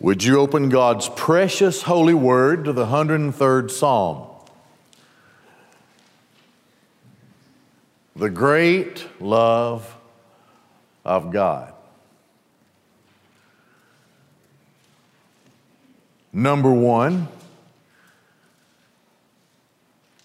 Would you open God's precious holy word to the 103rd Psalm? The great love of God. Number one,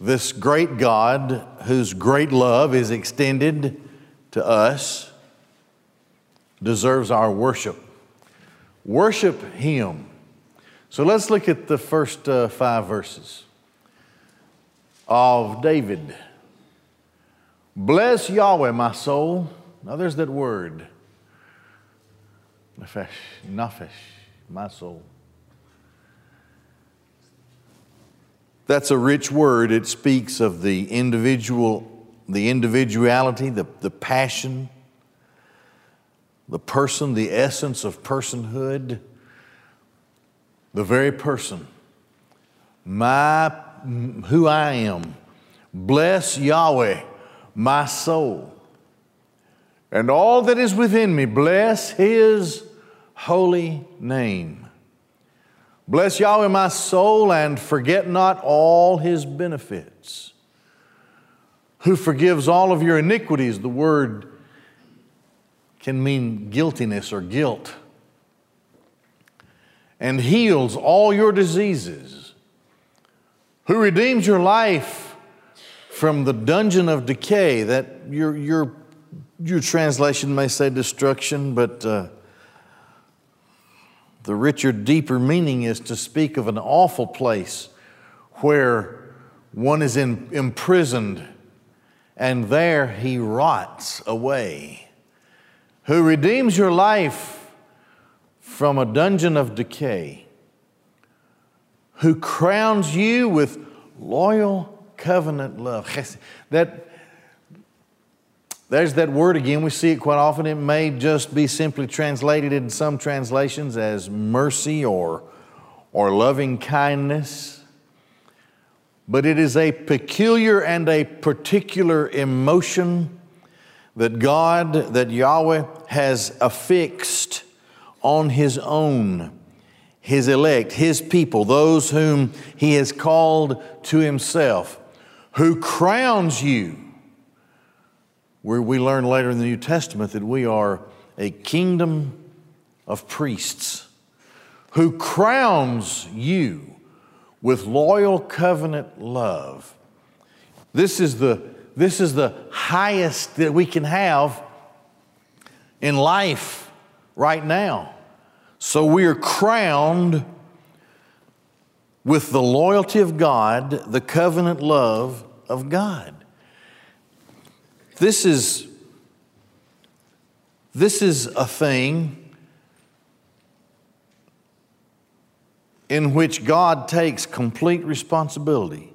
this great God, whose great love is extended to us, deserves our worship. Worship Him. So let's look at the first uh, five verses of David. Bless Yahweh, my soul. Now there's that word. Nafesh, nafesh, my soul. That's a rich word. It speaks of the individual, the individuality, the, the passion, the person, the essence of personhood, the very person, my who I am. Bless Yahweh, my soul, and all that is within me. Bless His holy name. Bless Yahweh, my soul, and forget not all His benefits. Who forgives all of your iniquities? The word can mean guiltiness or guilt, and heals all your diseases, who redeems your life from the dungeon of decay. That your, your, your translation may say destruction, but uh, the richer, deeper meaning is to speak of an awful place where one is in, imprisoned and there he rots away who redeems your life from a dungeon of decay, who crowns you with loyal covenant love. That, there's that word again. We see it quite often. It may just be simply translated in some translations as mercy or, or loving kindness. But it is a peculiar and a particular emotion that God, that Yahweh has affixed on His own, His elect, His people, those whom He has called to Himself, who crowns you. Where we learn later in the New Testament that we are a kingdom of priests, who crowns you with loyal covenant love. This is the this is the highest that we can have in life right now. So we are crowned with the loyalty of God, the covenant love of God. This is, this is a thing in which God takes complete responsibility.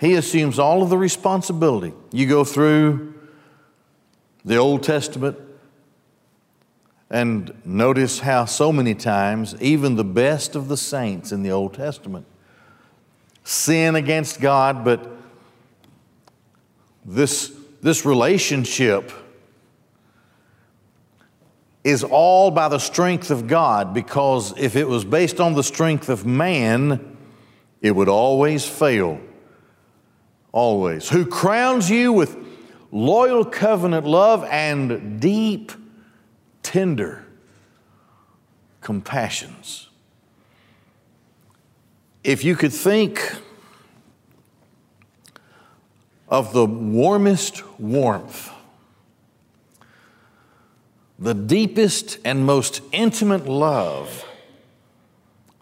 He assumes all of the responsibility. You go through the Old Testament and notice how so many times, even the best of the saints in the Old Testament, sin against God, but this, this relationship is all by the strength of God because if it was based on the strength of man, it would always fail always, who crowns you with loyal covenant love and deep, tender compassions. If you could think of the warmest warmth, the deepest and most intimate love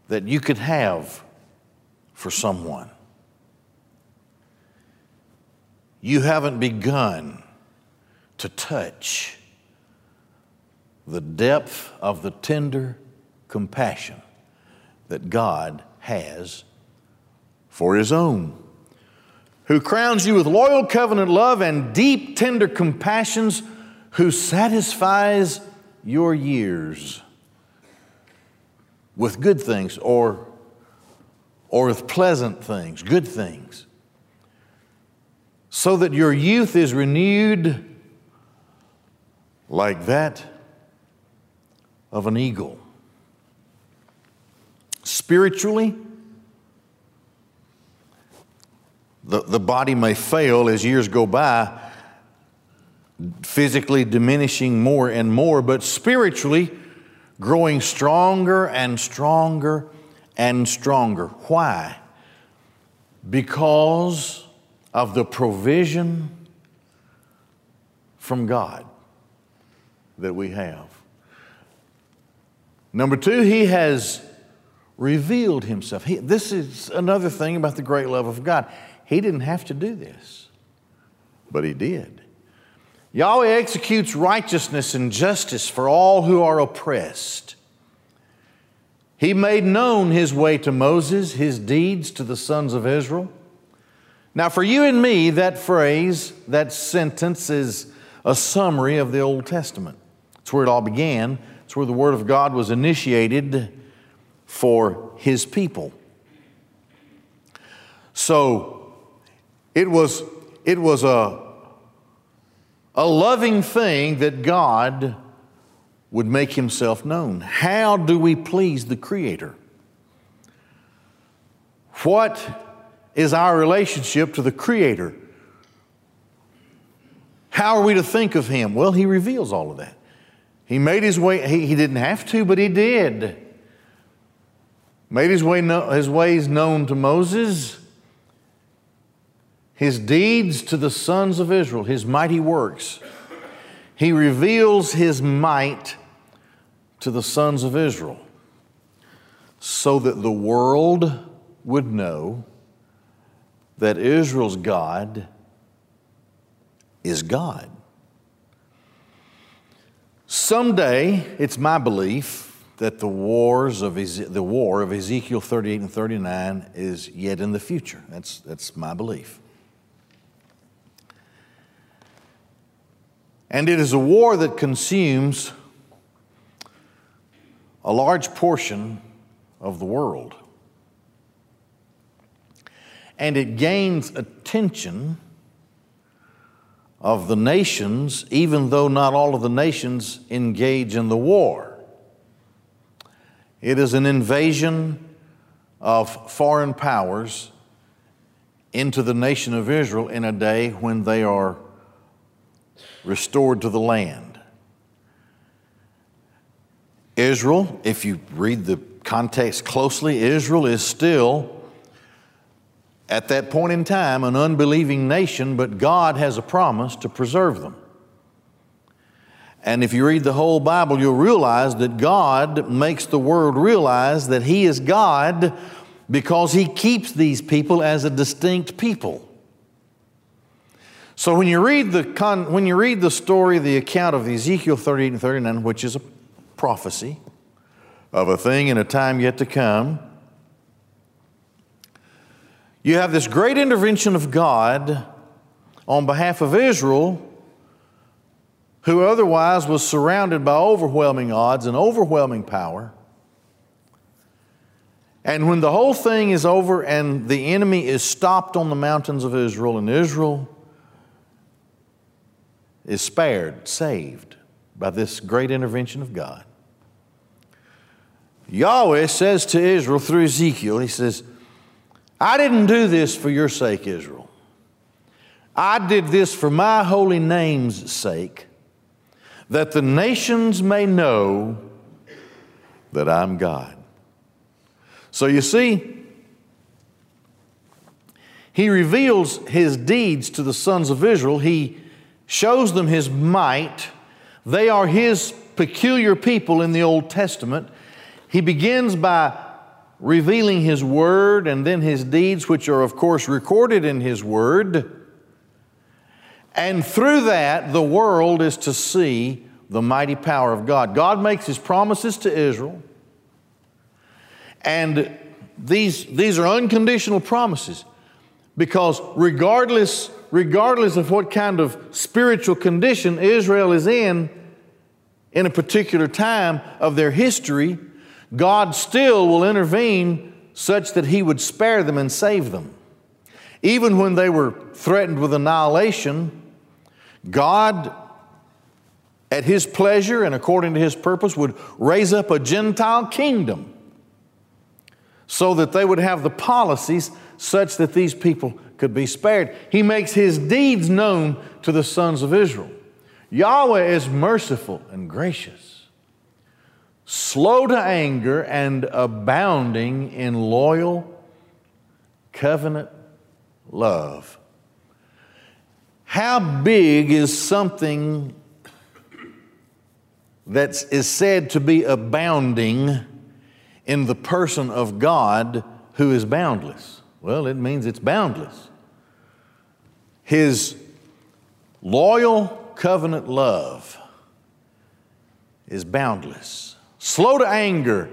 that you could have for someone you haven't begun to touch the depth of the tender compassion that God has for His own, who crowns you with loyal covenant love and deep, tender compassions, who satisfies your years with good things or, or with pleasant things, good things so that your youth is renewed like that of an eagle. spiritually. The, the body may fail as years go by, physically diminishing more and more, but spiritually growing stronger and stronger and stronger. Why? Because of the provision from God that we have. Number two, He has revealed Himself. He, this is another thing about the great love of God. He didn't have to do this, but He did. Yahweh executes righteousness and justice for all who are oppressed. He made known his way to Moses, his deeds to the sons of Israel. Now, for you and me, that phrase, that sentence is a summary of the Old Testament. It's where it all began, it's where the Word of God was initiated for his people. So, it was, it was a, a loving thing that God would make himself known. How do we please the Creator? What is our relationship to the Creator? How are we to think of Him? Well, He reveals all of that. He made His way, He, he didn't have to, but He did. Made His, way, his ways known to Moses his deeds to the sons of Israel, his mighty works. He reveals his might to the sons of Israel so that the world would know that Israel's God is God. Someday, it's my belief that the wars of the war of Ezekiel 38 and 39 is yet in the future. That's, that's my belief. And it is a war that consumes a large portion of the world. And it gains attention of the nations, even though not all of the nations engage in the war. It is an invasion of foreign powers into the nation of Israel in a day when they are restored to the land. Israel, if you read the context closely, Israel is still, at that point in time, an unbelieving nation, but God has a promise to preserve them. And if you read the whole Bible, you'll realize that God makes the world realize that He is God because He keeps these people as a distinct people. So when you read the, con, when you read the story, the account of Ezekiel 38 and 39, which is a prophecy of a thing in a time yet to come, you have this great intervention of God on behalf of Israel, who otherwise was surrounded by overwhelming odds and overwhelming power. And when the whole thing is over and the enemy is stopped on the mountains of Israel, and Israel is spared, saved by this great intervention of God. Yahweh says to Israel through Ezekiel, He says, I didn't do this for your sake, Israel. I did this for my holy name's sake, that the nations may know that I'm God. So you see, He reveals His deeds to the sons of Israel. He shows them his might. They are his peculiar people in the Old Testament. He begins by revealing his word and then his deeds, which are, of course, recorded in his word. And through that, the world is to see the mighty power of God. God makes his promises to Israel, and these, these are unconditional promises because regardless regardless of what kind of spiritual condition Israel is in, in a particular time of their history, God still will intervene such that He would spare them and save them. Even when they were threatened with annihilation, God, at His pleasure and according to His purpose, would raise up a Gentile kingdom so that they would have the policies such that these people could be spared. He makes his deeds known to the sons of Israel. Yahweh is merciful and gracious, slow to anger, and abounding in loyal covenant love. How big is something that is said to be abounding in the person of God who is boundless? Well, it means it's boundless. His loyal covenant love is boundless, slow to anger,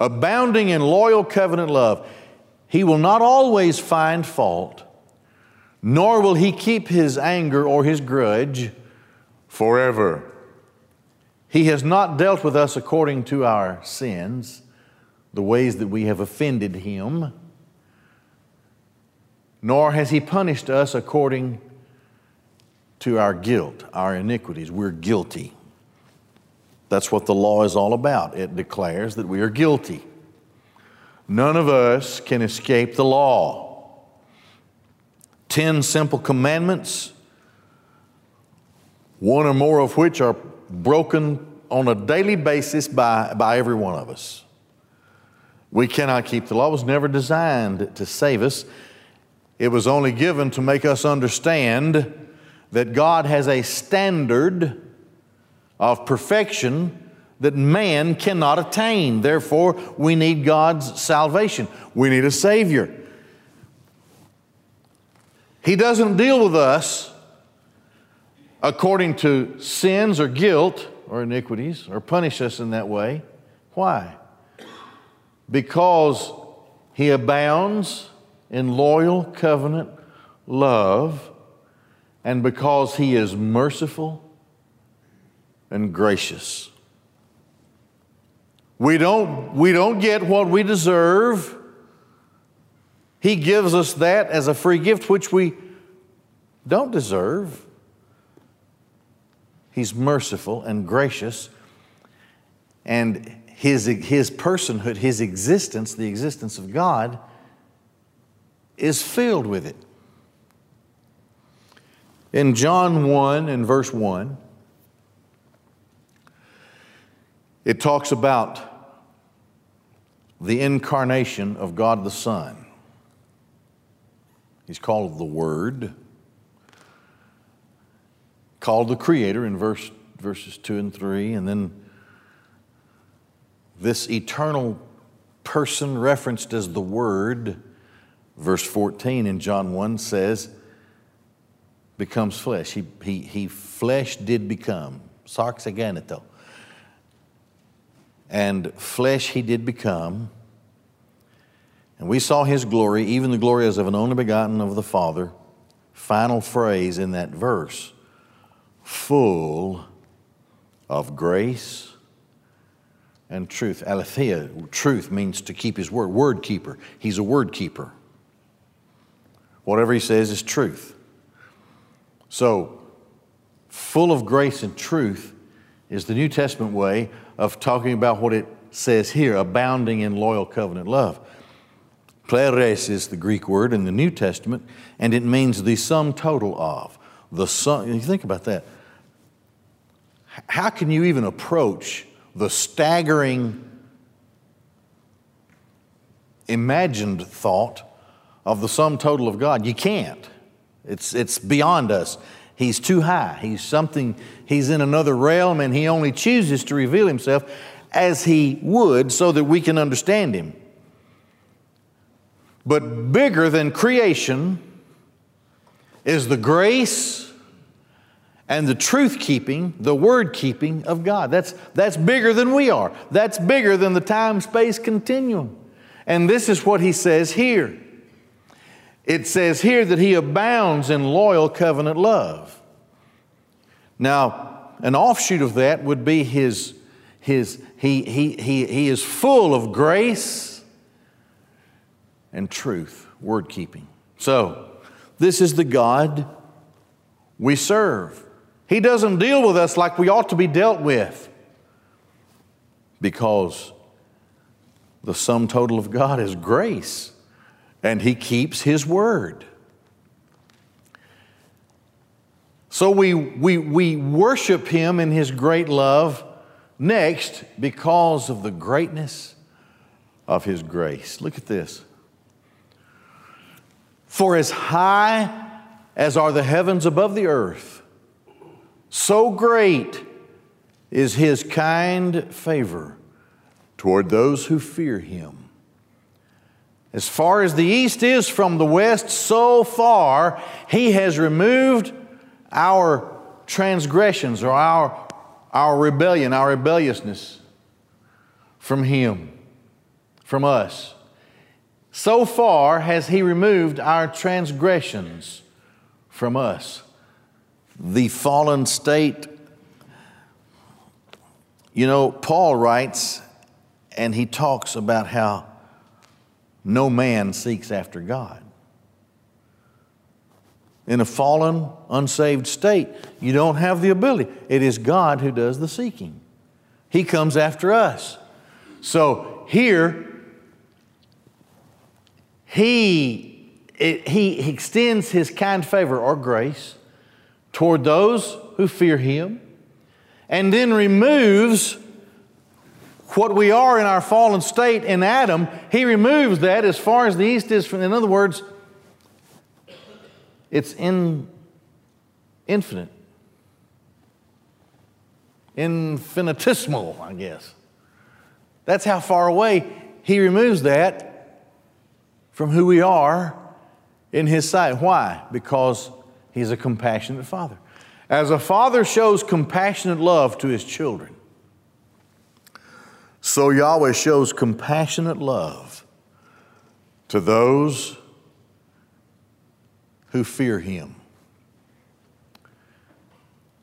abounding in loyal covenant love. He will not always find fault, nor will he keep his anger or his grudge forever. He has not dealt with us according to our sins, the ways that we have offended him nor has he punished us according to our guilt, our iniquities. We're guilty. That's what the law is all about. It declares that we are guilty. None of us can escape the law. Ten simple commandments, one or more of which are broken on a daily basis by, by every one of us. We cannot keep the law. It was never designed to save us. It was only given to make us understand that God has a standard of perfection that man cannot attain. Therefore, we need God's salvation. We need a Savior. He doesn't deal with us according to sins or guilt or iniquities or punish us in that way. Why? Because He abounds in loyal covenant love, and because He is merciful and gracious. We don't, we don't get what we deserve. He gives us that as a free gift, which we don't deserve. He's merciful and gracious, and his, his personhood, his existence, the existence of God, is filled with it. In John 1 and verse 1, it talks about the incarnation of God the Son. He's called the Word, called the Creator in verse, verses 2 and 3, and then this eternal person referenced as the Word Verse 14 in John 1 says, becomes flesh. He, he, he flesh did become. Sarx egeneto. And flesh he did become. And we saw his glory, even the glory as of an only begotten of the Father. Final phrase in that verse full of grace and truth. Aletheia, truth means to keep his word, word keeper. He's a word keeper. Whatever he says is truth. So, full of grace and truth is the New Testament way of talking about what it says here abounding in loyal covenant love. Pleres is the Greek word in the New Testament, and it means the sum total of. The sum, you think about that. How can you even approach the staggering imagined thought of the sum total of God. You can't. It's, it's beyond us. He's too high. He's something, he's in another realm, and he only chooses to reveal himself as he would so that we can understand him. But bigger than creation is the grace and the truth keeping, the word keeping of God. That's, that's bigger than we are. That's bigger than the time space continuum. And this is what he says here it says here that he abounds in loyal covenant love. Now, an offshoot of that would be his, his he, he, he, he is full of grace and truth, word keeping. So, this is the God we serve. He doesn't deal with us like we ought to be dealt with because the sum total of God is grace, and He keeps His word. So we, we, we worship Him in His great love next because of the greatness of His grace. Look at this. For as high as are the heavens above the earth, so great is His kind favor toward those who fear Him. As far as the east is from the west, so far He has removed our transgressions or our, our rebellion, our rebelliousness from Him, from us. So far has He removed our transgressions from us. The fallen state, you know, Paul writes and he talks about how no man seeks after God in a fallen, unsaved state, you don't have the ability. It is God who does the seeking. He comes after us. So here, he, it, he extends his kind favor or grace toward those who fear him and then removes what we are in our fallen state in Adam. He removes that as far as the east is from, in other words, it's in, infinite, infinitesimal, I guess. That's how far away he removes that from who we are in his sight. Why? Because he's a compassionate father. As a father shows compassionate love to his children, so Yahweh shows compassionate love to those who fear him.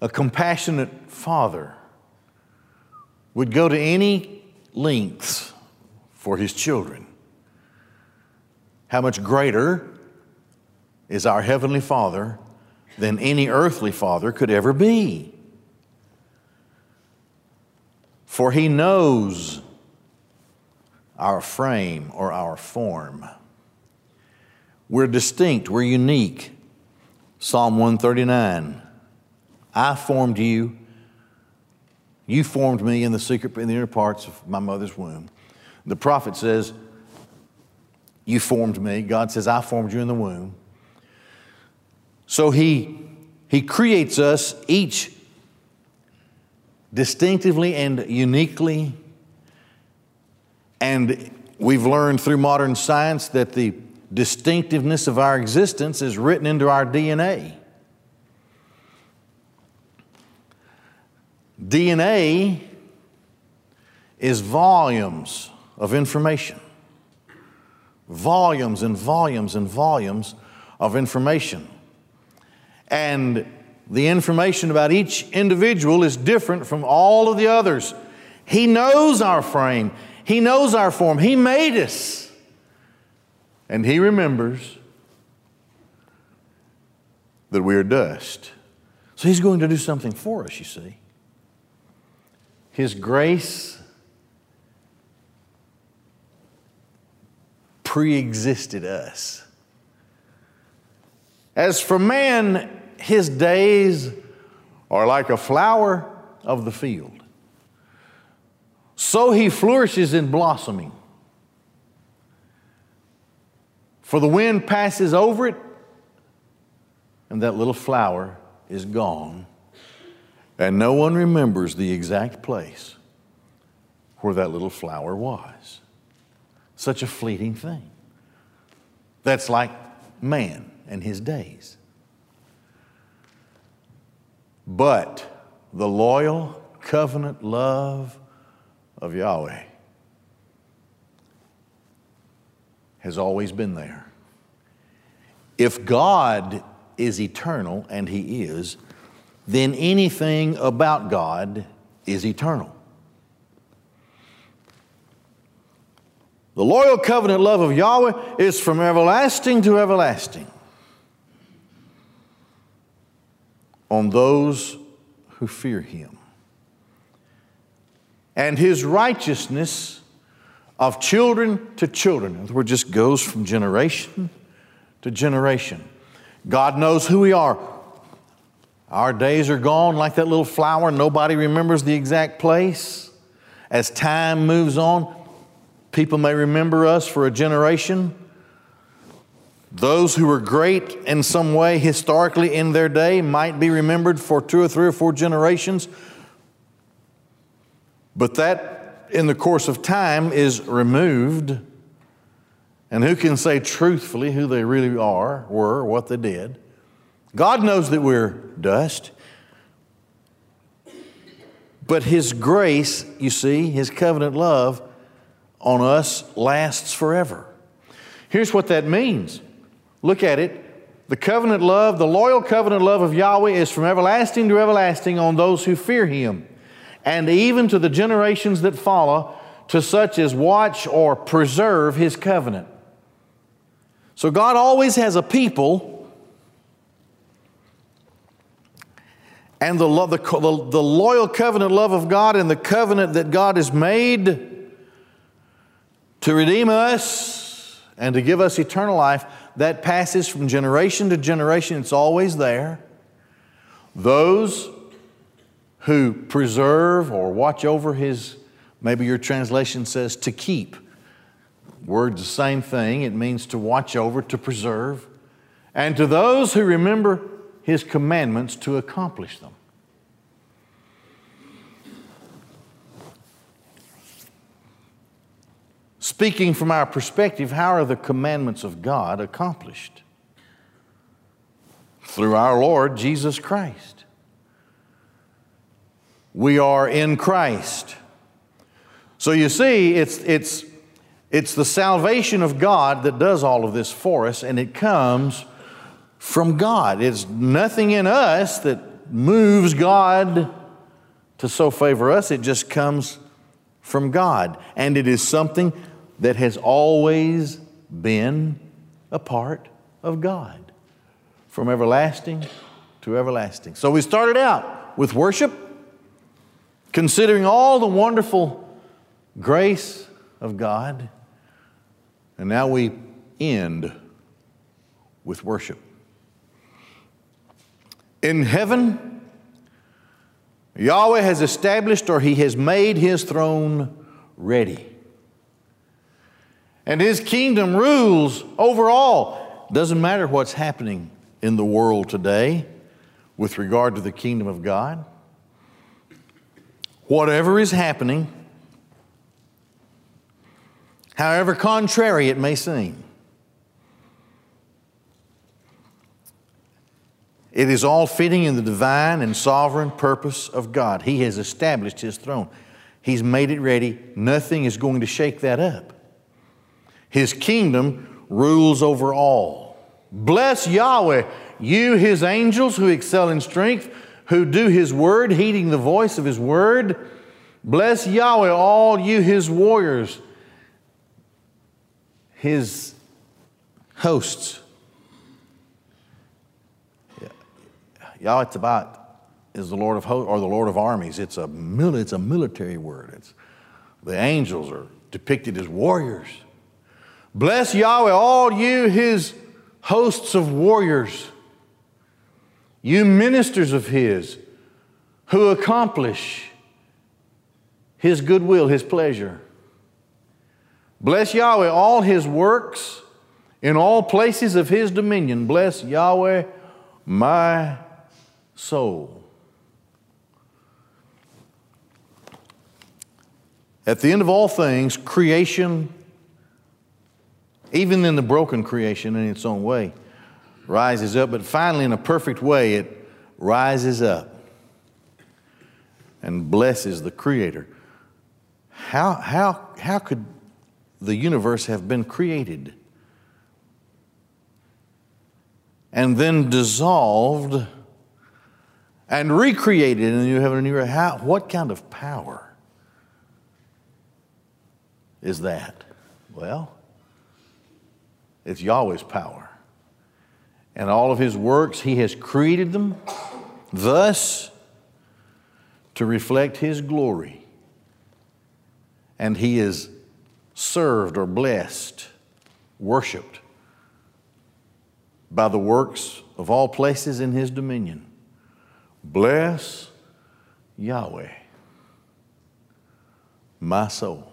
A compassionate father would go to any lengths for his children. How much greater is our Heavenly Father than any earthly father could ever be? For he knows our frame or our form. We're distinct, we're unique. Psalm 139 I formed you, you formed me in the secret, in the inner parts of my mother's womb. The prophet says, You formed me. God says, I formed you in the womb. So he, he creates us each distinctively and uniquely. And we've learned through modern science that the distinctiveness of our existence is written into our DNA. DNA is volumes of information, volumes and volumes and volumes of information. And the information about each individual is different from all of the others. He knows our frame, He knows our form, He made us and He remembers that we are dust. So He's going to do something for us, you see. His grace pre existed us. As for man, his days are like a flower of the field. So he flourishes in blossoming. For the wind passes over it, and that little flower is gone, and no one remembers the exact place where that little flower was. Such a fleeting thing. That's like man and his days. But the loyal covenant love of Yahweh has always been there. If God is eternal, and He is, then anything about God is eternal. The loyal covenant love of Yahweh is from everlasting to everlasting on those who fear Him. And His righteousness of children to children. In other words, just goes from generation to generation. God knows who we are. Our days are gone like that little flower, nobody remembers the exact place. As time moves on, people may remember us for a generation. Those who were great in some way historically in their day might be remembered for two or three or four generations. But that, in the course of time, is removed. And who can say truthfully who they really are, were, or what they did? God knows that we're dust. But His grace, you see, His covenant love on us lasts forever. Here's what that means look at it. The covenant love, the loyal covenant love of Yahweh is from everlasting to everlasting on those who fear Him, and even to the generations that follow, to such as watch or preserve His covenant. So God always has a people and the, love, the, the, the loyal covenant love of God and the covenant that God has made to redeem us and to give us eternal life, that passes from generation to generation. It's always there. Those who preserve or watch over His, maybe your translation says to keep. Word's the same thing. It means to watch over, to preserve. And to those who remember his commandments to accomplish them. Speaking from our perspective, how are the commandments of God accomplished? Through our Lord Jesus Christ. We are in Christ. So you see, it's, it's, it's the salvation of God that does all of this for us, and it comes from God. It's nothing in us that moves God to so favor us, it just comes from God. And it is something that has always been a part of God from everlasting to everlasting. So we started out with worship, considering all the wonderful grace of God, and now we end with worship. In heaven, Yahweh has established or He has made His throne ready. And His kingdom rules over all. Doesn't matter what's happening in the world today with regard to the kingdom of God. Whatever is happening, however contrary it may seem, It is all fitting in the divine and sovereign purpose of God. He has established His throne, He's made it ready. Nothing is going to shake that up. His kingdom rules over all. Bless Yahweh, you, His angels who excel in strength, who do His word, heeding the voice of His word. Bless Yahweh, all you, His warriors, His hosts Yahweh Tzavat is the Lord of hosts or the Lord of armies. It's a, mil- it's a military word. It's, the angels are depicted as warriors. Bless Yahweh, all you, his hosts of warriors, you ministers of his who accomplish his goodwill, his pleasure. Bless Yahweh, all his works in all places of his dominion. Bless Yahweh, my soul. At the end of all things, creation, even in the broken creation in its own way, rises up, but finally, in a perfect way, it rises up and blesses the Creator. How, how, how could the universe have been created and then dissolved? And recreated in the new heaven and new earth. How, what kind of power is that? Well, it's Yahweh's power. And all of his works, he has created them thus to reflect his glory. And he is served or blessed, worshiped by the works of all places in his dominion. Bless Yahweh, my soul.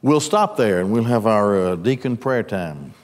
We'll stop there and we'll have our uh, deacon prayer time.